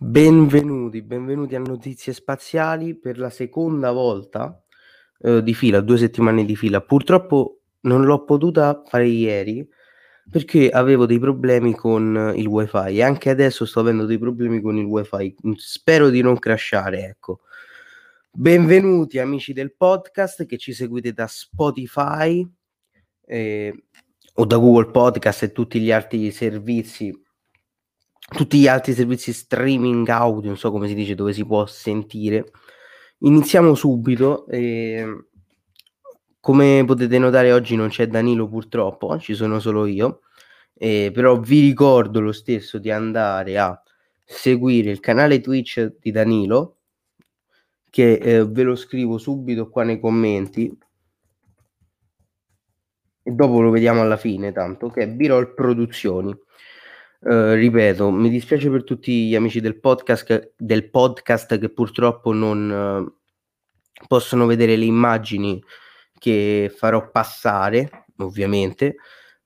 Benvenuti, benvenuti a Notizie Spaziali per la seconda volta eh, di fila, due settimane di fila. Purtroppo non l'ho potuta fare ieri perché avevo dei problemi con il wifi e anche adesso sto avendo dei problemi con il wifi. Spero di non crashare, ecco. Benvenuti amici del podcast che ci seguite da Spotify eh, o da Google Podcast e tutti gli altri servizi tutti gli altri servizi streaming audio, non so come si dice, dove si può sentire. Iniziamo subito. Eh, come potete notare oggi non c'è Danilo purtroppo, ci sono solo io, eh, però vi ricordo lo stesso di andare a seguire il canale Twitch di Danilo, che eh, ve lo scrivo subito qua nei commenti e dopo lo vediamo alla fine tanto, che è Birol Produzioni. Uh, ripeto, mi dispiace per tutti gli amici del podcast, del podcast che purtroppo non uh, possono vedere le immagini che farò passare, ovviamente,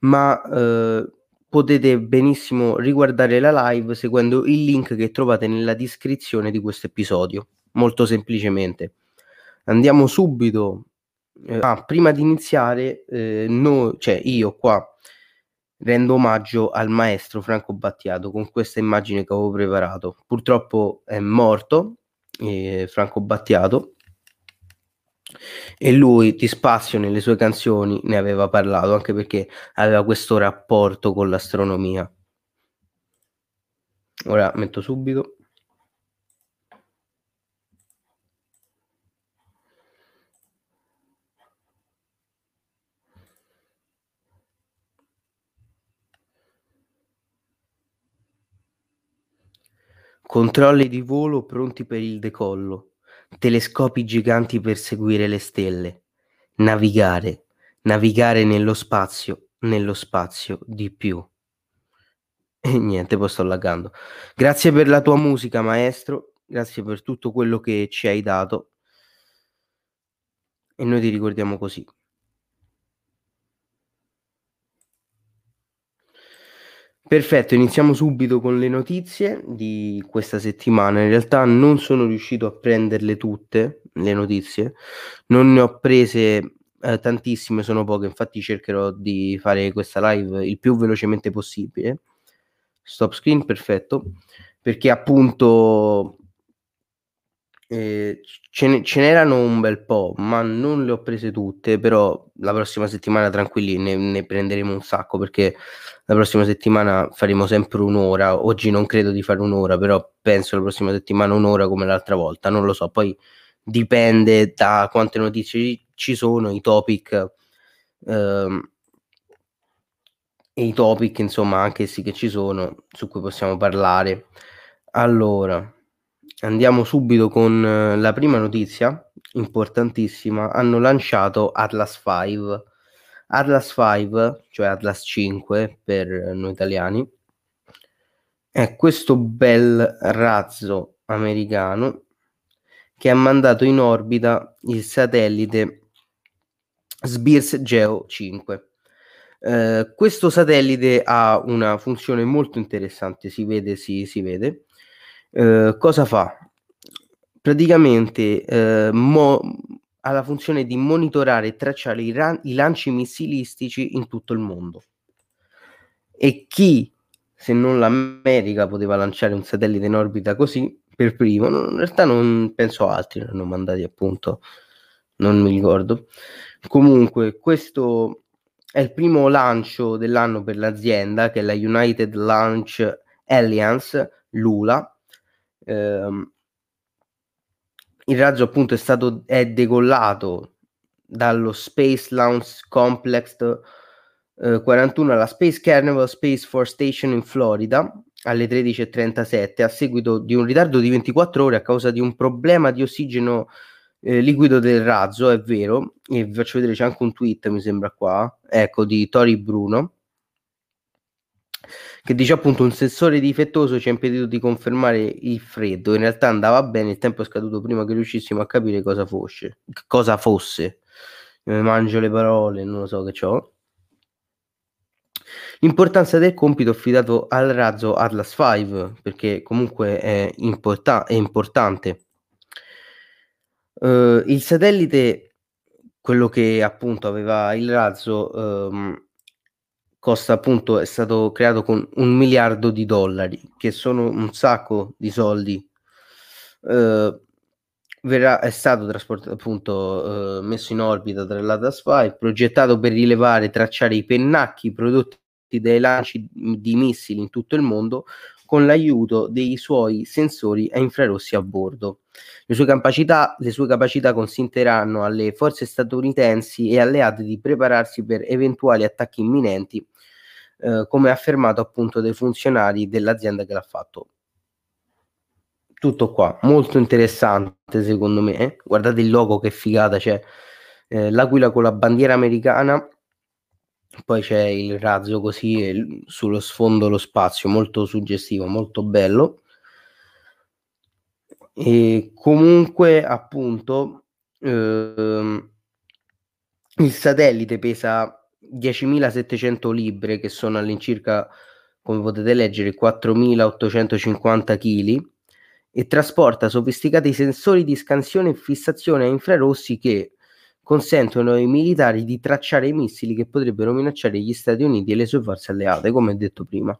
ma uh, potete benissimo riguardare la live seguendo il link che trovate nella descrizione di questo episodio, molto semplicemente. Andiamo subito. ah, prima di iniziare, no, cioè io qua rendo omaggio al maestro Franco Battiato con questa immagine che avevo preparato. Purtroppo è morto eh, Franco Battiato e lui di spazio nelle sue canzoni ne aveva parlato anche perché aveva questo rapporto con l'astronomia. Ora metto subito. Controlli di volo pronti per il decollo, telescopi giganti per seguire le stelle, navigare, navigare nello spazio, nello spazio di più. E niente, poi sto laggando. Grazie per la tua musica, maestro, grazie per tutto quello che ci hai dato. E noi ti ricordiamo così. Perfetto, iniziamo subito con le notizie di questa settimana. In realtà non sono riuscito a prenderle tutte, le notizie, non ne ho prese eh, tantissime, sono poche, infatti cercherò di fare questa live il più velocemente possibile. Stop screen, perfetto, perché appunto eh, ce, ne, ce, n'erano un bel po', ma non le ho prese tutte, però la prossima settimana tranquilli ne, ne, prenderemo un sacco perché la prossima settimana faremo sempre un'ora, oggi non credo di fare un'ora, però penso la prossima settimana un'ora come l'altra volta, non lo so, poi dipende da quante notizie ci sono, i topic, ehm, i topic insomma anche sì che ci sono, su cui possiamo parlare. Allora Andiamo subito con eh, la prima notizia importantissima. Hanno lanciato Atlas 5. Atlas 5, cioè Atlas 5 per noi italiani, è questo bel razzo americano che ha mandato in orbita il satellite Sbirz Geo 5. Eh, questo satellite ha una funzione molto interessante, si vede, si, si vede eh, cosa fa? Praticamente eh, mo- ha la funzione di monitorare e tracciare i, ran- i lanci missilistici in tutto il mondo. E chi, se non l'America, poteva lanciare un satellite in orbita così per primo? in realtà non penso altri, ne hanno mandati appunto, non mi ricordo. Comunque, questo è il primo lancio dell'anno per l'azienda, che è la United Launch Alliance, l'ULA, ehm, il razzo appunto è stato è decollato dallo Space Launch Complex eh, 41 alla Space Carnival Space Force Station in Florida alle 13.37 a seguito di un ritardo di 24 ore a causa di un problema di ossigeno eh, liquido del razzo, è vero, e vi faccio vedere c'è anche un tweet mi sembra qua, ecco di Tori Bruno che dice appunto un sensore difettoso ci ha impedito di confermare il freddo. In realtà andava bene, il tempo è scaduto prima che riuscissimo a capire cosa fosse. Cosa fosse. mangio le parole, non lo so che ciò. L'importanza del compito affidato al razzo Atlas V, perché comunque è, importa- è importante. Uh, il satellite, quello che appunto aveva il razzo, um, costa appunto, è stato creato con un miliardo di dollari, che sono un sacco di soldi. Uh, verrà, è stato trasportato appunto uh, messo in orbita tra l'Atlas V, progettato per rilevare e tracciare i pennacchi prodotti dai lanci di missili in tutto il mondo con l'aiuto dei suoi sensori a infrarossi a bordo. Le sue capacità, le sue capacità consentiranno alle forze statunitensi e alleate di prepararsi per eventuali attacchi imminenti, eh, come affermato appunto dai funzionari dell'azienda che l'ha fatto. Tutto qua, molto interessante secondo me. Eh? Guardate il logo che figata, c'è eh, l'aquila con la bandiera americana poi c'è il razzo così e sullo sfondo lo spazio, molto suggestivo, molto bello. E comunque, appunto, ehm, il satellite pesa 10.700 libbre, che sono all'incirca, come potete leggere, 4.850 kg, e trasporta sofisticati sensori di scansione e fissazione a infrarossi che consentono ai militari di tracciare i missili che potrebbero minacciare gli Stati Uniti e le sue forze alleate, come detto prima.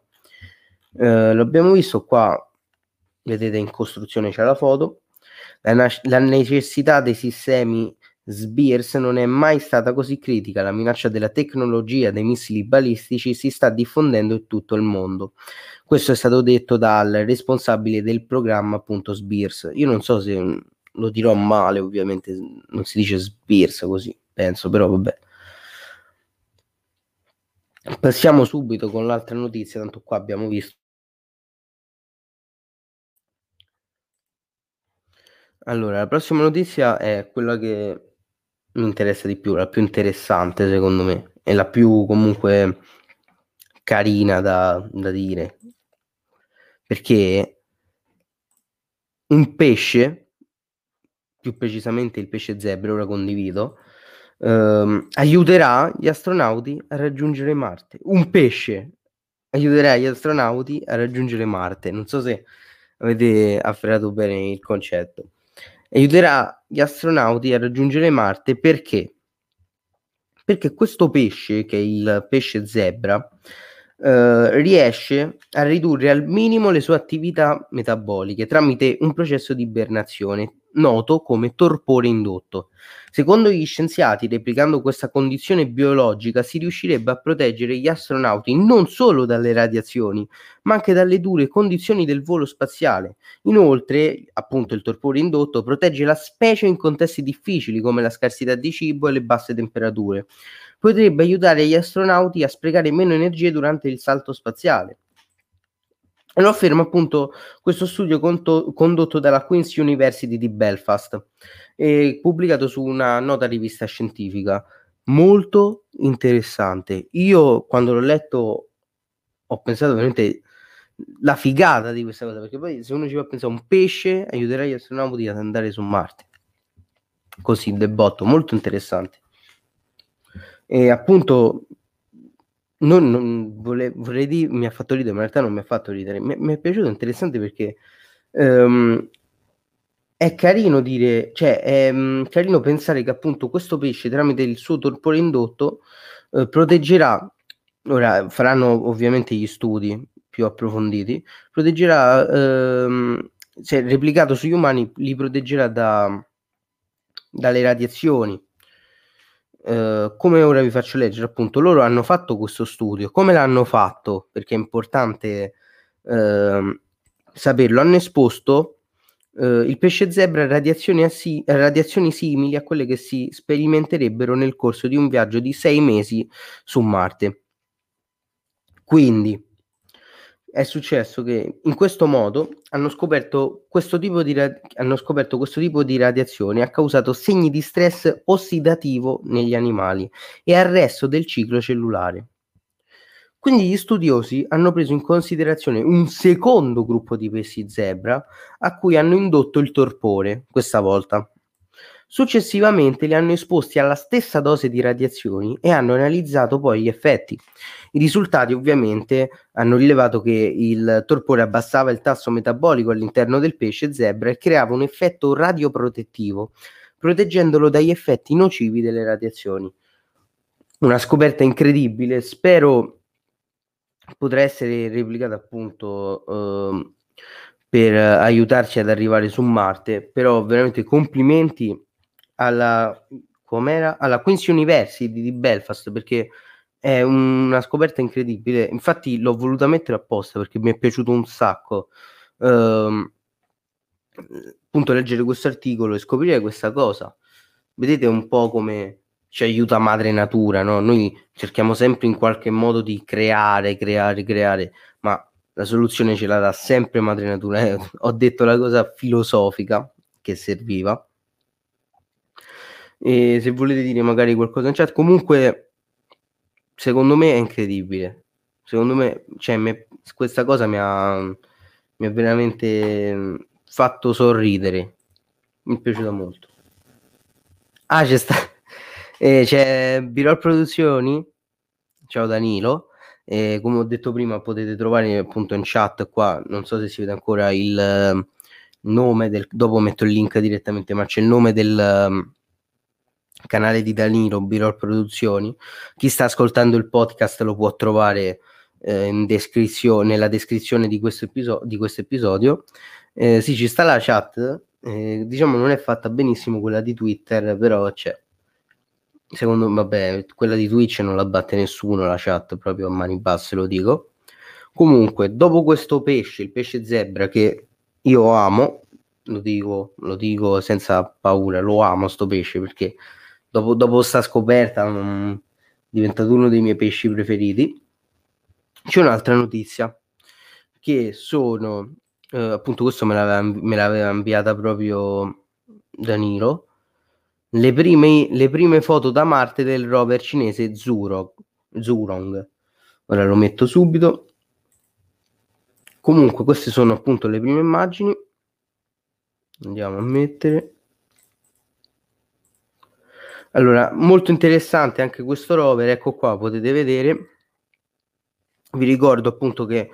Eh, l'abbiamo visto qua, vedete in costruzione c'è la foto. La, na- la necessità dei sistemi Sbirs non è mai stata così critica. La minaccia della tecnologia dei missili balistici si sta diffondendo in tutto il mondo. Questo è stato detto dal responsabile del programma, appunto Sbirs. Io non so se lo dirò male, ovviamente non si dice Spears così, penso, però vabbè. Passiamo subito con l'altra notizia, tanto qua abbiamo visto. Allora, la prossima notizia è quella che mi interessa di più, la più interessante secondo me, e la più comunque carina da, da dire. Perché un pesce più precisamente il pesce zebra, ora condivido, ehm, aiuterà gli astronauti a raggiungere Marte. Un pesce aiuterà gli astronauti a raggiungere Marte. Non so se avete afferrato bene il concetto. Aiuterà gli astronauti a raggiungere Marte perché? Perché questo pesce, che è il pesce zebra, eh, riesce a ridurre al minimo le sue attività metaboliche tramite un processo di ibernazione noto come torpore indotto. Secondo gli scienziati, replicando questa condizione biologica, si riuscirebbe a proteggere gli astronauti non solo dalle radiazioni, ma anche dalle dure condizioni del volo spaziale. Inoltre, appunto, il torpore indotto protegge la specie in contesti difficili come la scarsità di cibo e le basse temperature. Potrebbe aiutare gli astronauti a sprecare meno energie durante il salto spaziale. Lo afferma appunto questo studio conto, condotto dalla Queen's University di Belfast e pubblicato su una nota rivista scientifica molto interessante. Io quando l'ho letto ho pensato veramente la figata di questa cosa perché poi se uno ci va a pensare un pesce aiuterà gli astronauti ad andare su Marte. Così, debotto, molto interessante. E appunto non, non vole, vorrei dire, mi ha fatto ridere, ma in realtà non mi ha fatto ridere. Mi, mi è piaciuto, interessante perché um, è carino dire, cioè è um, carino pensare che appunto questo pesce tramite il suo torpore indotto uh, proteggerà, ora faranno ovviamente gli studi più approfonditi, proteggerà, um, se replicato sugli umani, li proteggerà da, dalle radiazioni eh, come ora vi faccio leggere, appunto, loro hanno fatto questo studio. Come l'hanno fatto? Perché è importante eh, saperlo. Hanno esposto eh, il pesce zebra a radiazioni, assi- a radiazioni simili a quelle che si sperimenterebbero nel corso di un viaggio di sei mesi su Marte. Quindi, è successo che in questo modo hanno scoperto questo tipo di, ra- hanno scoperto questo tipo di radiazioni ha causato segni di stress ossidativo negli animali e arresto del ciclo cellulare. Quindi gli studiosi hanno preso in considerazione un secondo gruppo di pesci zebra a cui hanno indotto il torpore, questa volta. Successivamente li hanno esposti alla stessa dose di radiazioni e hanno analizzato poi gli effetti. I risultati ovviamente hanno rilevato che il torpore abbassava il tasso metabolico all'interno del pesce zebra e creava un effetto radioprotettivo, proteggendolo dagli effetti nocivi delle radiazioni. Una scoperta incredibile, spero potrà essere replicata appunto eh, per aiutarci ad arrivare su Marte, però veramente complimenti alla, alla Queen's University di Belfast perché è una scoperta incredibile. Infatti l'ho voluta mettere apposta perché mi è piaciuto un sacco. Ehm, appunto leggere questo articolo e scoprire questa cosa. Vedete un po' come ci aiuta madre natura, no? Noi cerchiamo sempre in qualche modo di creare, creare, creare, ma la soluzione ce la dà sempre madre natura. Eh, ho detto la cosa filosofica che serviva e se volete dire magari qualcosa in chat, comunque secondo me è incredibile. Secondo me, cioè, me, questa cosa mi ha, mi ha veramente mm, fatto sorridere. Mi è piaciuta molto. Ah, c'è sta eh, c'è Birol Produzioni. Ciao Danilo. Eh, come ho detto prima, potete trovare appunto in chat qua. Non so se si vede ancora il nome del dopo metto il link direttamente, ma c'è il nome del canale di Danilo, Birol Produzioni. Chi sta ascoltando il podcast lo può trovare eh, in descrizione, nella descrizione di questo, episo- di questo episodio. Eh, sì, ci sta la chat, eh, diciamo non è fatta benissimo quella di Twitter, però c'è. Secondo me, vabbè, quella di Twitch non la batte nessuno la chat, proprio a mani basse lo dico. Comunque, dopo questo pesce, il pesce zebra che io amo, lo dico, lo dico senza paura, lo amo sto pesce perché dopo, dopo sta scoperta è diventato uno dei miei pesci preferiti. C'è un'altra notizia che sono eh, appunto questo me l'aveva, me l'aveva inviata proprio Danilo le prime, le prime foto da Marte del rover cinese Zurong, Zurong. Ora lo metto subito. Comunque queste sono appunto le prime immagini. Andiamo a mettere. Allora, molto interessante anche questo rover, ecco qua, potete vedere. Vi ricordo appunto che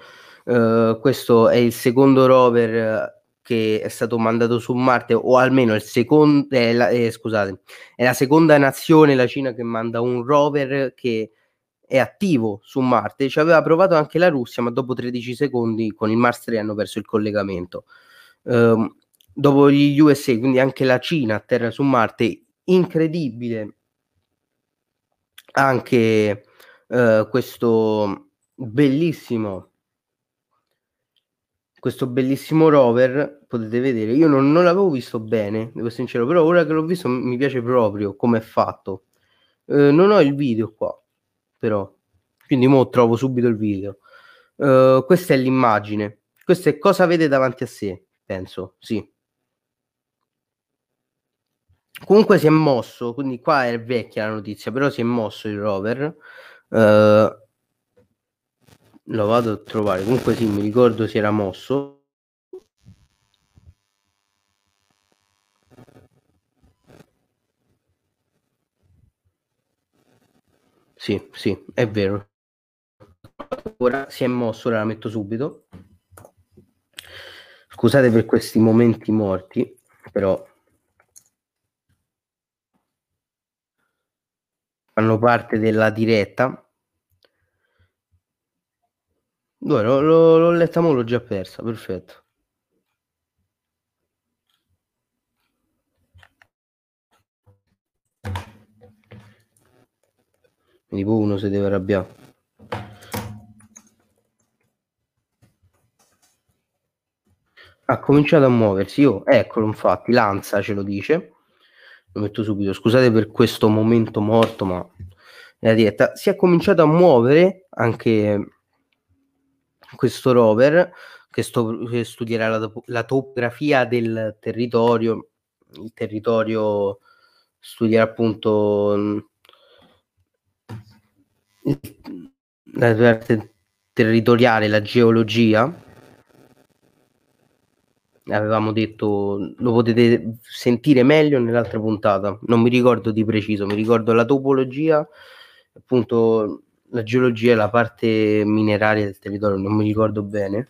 uh, questo è il secondo rover eh, che è stato mandato su Marte, o almeno il secondo, eh, la, eh, scusate, è la seconda nazione, la Cina, che manda un rover che è attivo su Marte. Ci aveva provato anche la Russia, ma dopo 13 secondi con il Mars 3 hanno perso il collegamento. Um, dopo gli USA, quindi anche la Cina atterra su Marte incredibile anche uh, questo bellissimo questo bellissimo rover potete vedere. Io non, non l'avevo visto bene devo essere sincero però ora che l'ho visto mi piace proprio come è fatto. Uh, non ho il video qua però. Quindi mo trovo subito il video. Uh, questa è l'immagine. Questo è cosa vede davanti a sé penso sì Comunque si è mosso, quindi qua è vecchia la notizia, però si è mosso il rover. Uh, lo vado a trovare. Comunque sì, mi ricordo si era mosso. Sì, sì, è vero. Ora si è mosso, ora la metto subito. Scusate per questi momenti morti, però fanno parte della diretta. Dove l'ho, l'ho, letta, ma l'ho già persa, perfetto. Quindi poi uno si deve arrabbiare. Ha cominciato a muoversi, io, eccolo infatti, Lanza ce lo dice lo metto subito, scusate per questo momento morto, ma nella diretta. Si è cominciato a muovere anche questo rover che, sto, che studierà la, la, topografia del territorio, il territorio studierà appunto la parte territoriale, la geologia avevamo detto lo potete sentire meglio nell'altra puntata. Non mi ricordo di preciso, mi ricordo la topologia, appunto la geologia e la parte mineraria del territorio, non mi ricordo bene.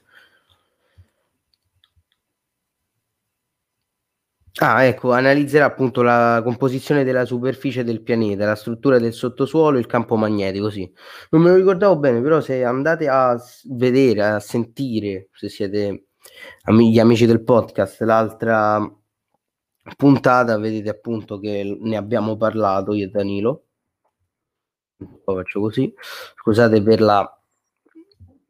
Ah, ecco, analizzerà appunto la composizione della superficie del pianeta, la struttura del sottosuolo, il campo magnetico, sì. Non me lo ricordavo bene, però se andate a vedere, a sentire, se siete gli amici del podcast, l'altra puntata, vedete appunto che ne abbiamo parlato io e Danilo. Poi faccio così. Scusate per la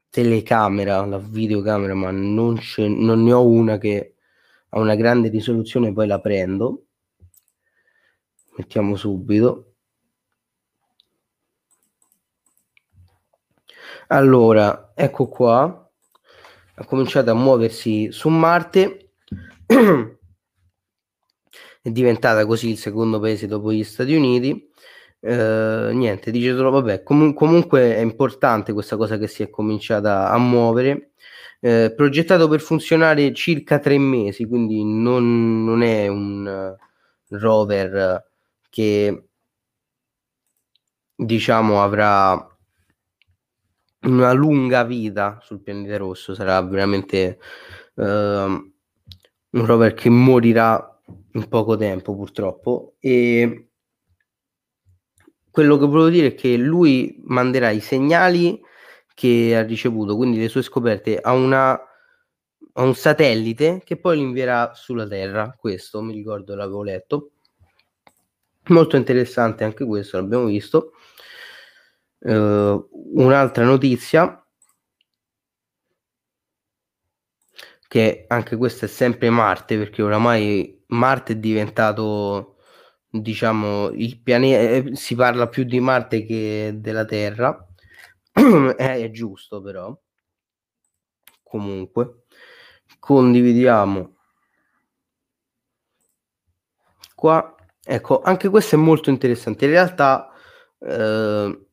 telecamera, la videocamera, ma non, non ne ho una che ha una grande risoluzione, poi la prendo. Mettiamo subito. Allora, ecco qua. Ha cominciato a muoversi su Marte. è diventata così il secondo paese dopo gli Stati Uniti. Eh, niente, dice solo vabbè, com- comunque è importante questa cosa che si è cominciata a muovere eh, progettato per funzionare circa tre mesi, quindi non, non è un uh, rover che diciamo avrà una lunga vita sul pianeta rosso, sarà veramente uh, un rover che morirà in poco tempo purtroppo e quello che volevo dire è che lui manderà i segnali che ha ricevuto, quindi le sue scoperte, a, una, a un satellite che poi li invierà sulla Terra. Questo mi ricordo, l'avevo letto. Molto interessante anche questo, l'abbiamo visto. Uh, un'altra notizia che anche questa è sempre Marte perché oramai Marte è diventato diciamo il pianeta eh, si parla più di Marte che della Terra eh, è giusto però. Comunque, condividiamo qua. Ecco, anche questo è molto interessante. In realtà eh,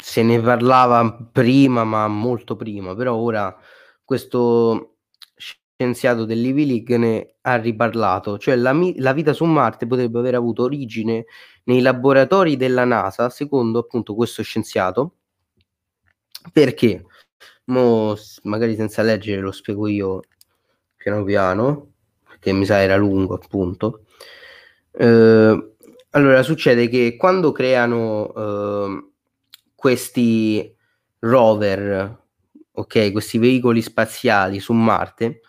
se ne parlava prima, ma molto prima, però ora questo scienziato dell'Ivy League ne ha riparlato, cioè la, la, vita su Marte potrebbe aver avuto origine nei laboratori della NASA, secondo appunto questo scienziato, perché? Mo, magari senza leggere lo spiego io piano piano, che mi sa era lungo appunto. Eh, allora succede che quando creano eh, questi rover, ok, questi veicoli spaziali su Marte,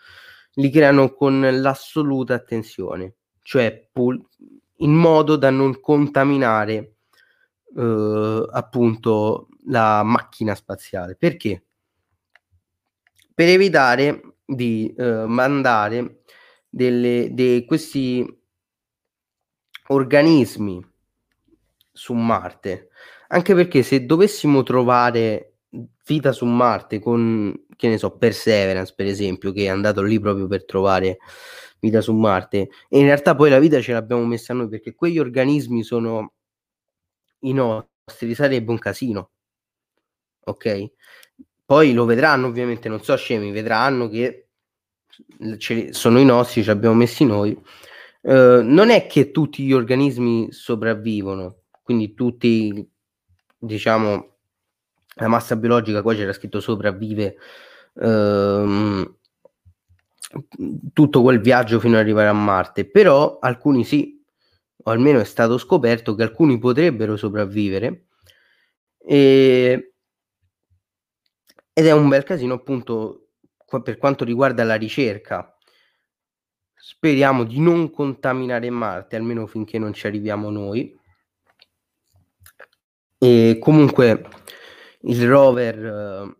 li creano con l'assoluta attenzione, cioè pul- in modo da non contaminare eh, appunto la macchina spaziale. Perché? Per evitare di eh, mandare delle, de, questi organismi su Marte, anche perché se dovessimo trovare vita su Marte con, che ne so, Perseverance per esempio, che è andato lì proprio per trovare vita su Marte, e in realtà poi la vita ce l'abbiamo messa noi perché quegli organismi sono i nostri, sarebbe un casino ok? Poi lo vedranno, ovviamente, non so scemi, vedranno che sono i nostri, ci abbiamo messi noi. Uh, non è che tutti gli organismi sopravvivono, quindi tutti, diciamo, la massa biologica, qua c'era scritto sopravvive uh, tutto quel viaggio fino ad arrivare a Marte, però alcuni sì, o almeno è stato scoperto che alcuni potrebbero sopravvivere e ed è un bel casino appunto per quanto riguarda la ricerca. Speriamo di non contaminare Marte, almeno finché non ci arriviamo noi. E comunque il rover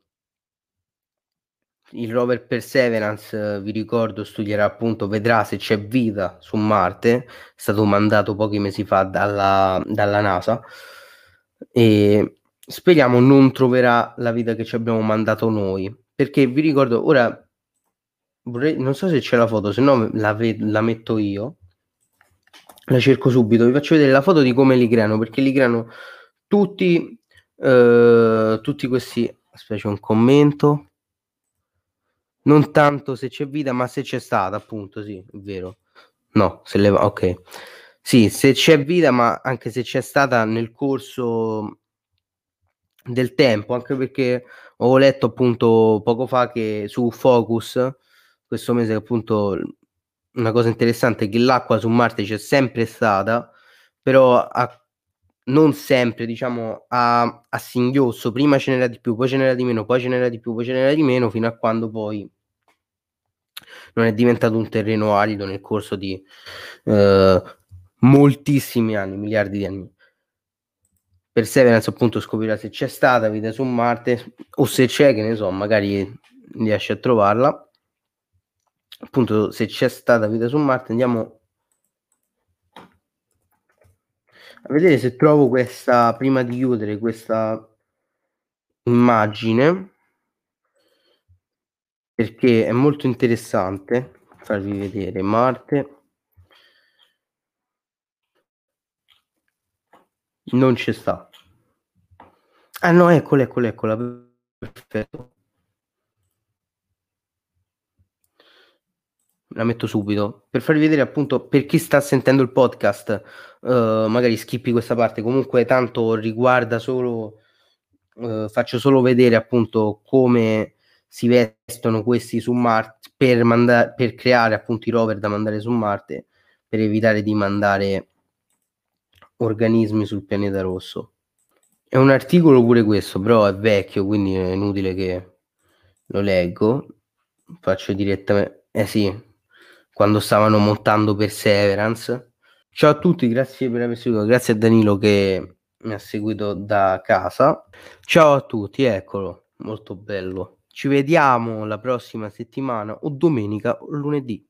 il rover Perseverance, vi ricordo, studierà appunto, vedrà se c'è vita su Marte, è stato mandato pochi mesi fa dalla, dalla NASA e speriamo non troverà la vita che ci abbiamo mandato noi. Perché vi ricordo, ora vorrei, non so se c'è la foto, se no la, la metto io. La cerco subito, vi faccio vedere la foto di come li creano, perché li creano tutti, eh, tutti questi. Aspetta, un commento. Non tanto se c'è vita, ma se c'è stata, appunto, sì, è vero. No, se leva okay. Sì, se c'è vita, ma anche se c'è stata nel corso del tempo, anche perché ho letto appunto poco fa che su Focus, questo mese appunto una cosa interessante è che l'acqua su Marte c'è sempre stata, però a non sempre diciamo a a singhiozzo, prima ce n'era di più, poi ce n'era di meno, poi ce n'era di più, poi ce n'era di meno, fino a quando poi non è diventato un terreno arido nel corso di, uhm, moltissimi anni, miliardi di anni. Perseverance appunto scoprirà se c'è stata vita su Marte o se c'è, che ne so, magari riesce a trovarla. Appunto, se c'è stata vita su Marte andiamo a vedere se trovo questa prima di chiudere questa immagine perché è molto interessante farvi vedere Marte. Non ci sta. Ah no, eccola, eccola, eccola. Perfetto. La metto subito per farvi vedere appunto per chi sta sentendo il podcast, uh, magari skippi questa parte, comunque tanto riguarda solo uh, faccio solo vedere appunto come si vestono questi su Marte per, manda- per creare appunto i rover da mandare su Marte per evitare di mandare organismi sul pianeta rosso. È un articolo pure questo, però è vecchio, quindi è inutile che lo leggo. Faccio direttamente. Eh sì, quando stavano montando Perseverance. Ciao a tutti, grazie per aver seguito, grazie a Danilo che mi ha seguito da casa. Ciao a tutti, eccolo, molto bello. Ci vediamo la prossima settimana o domenica o lunedì.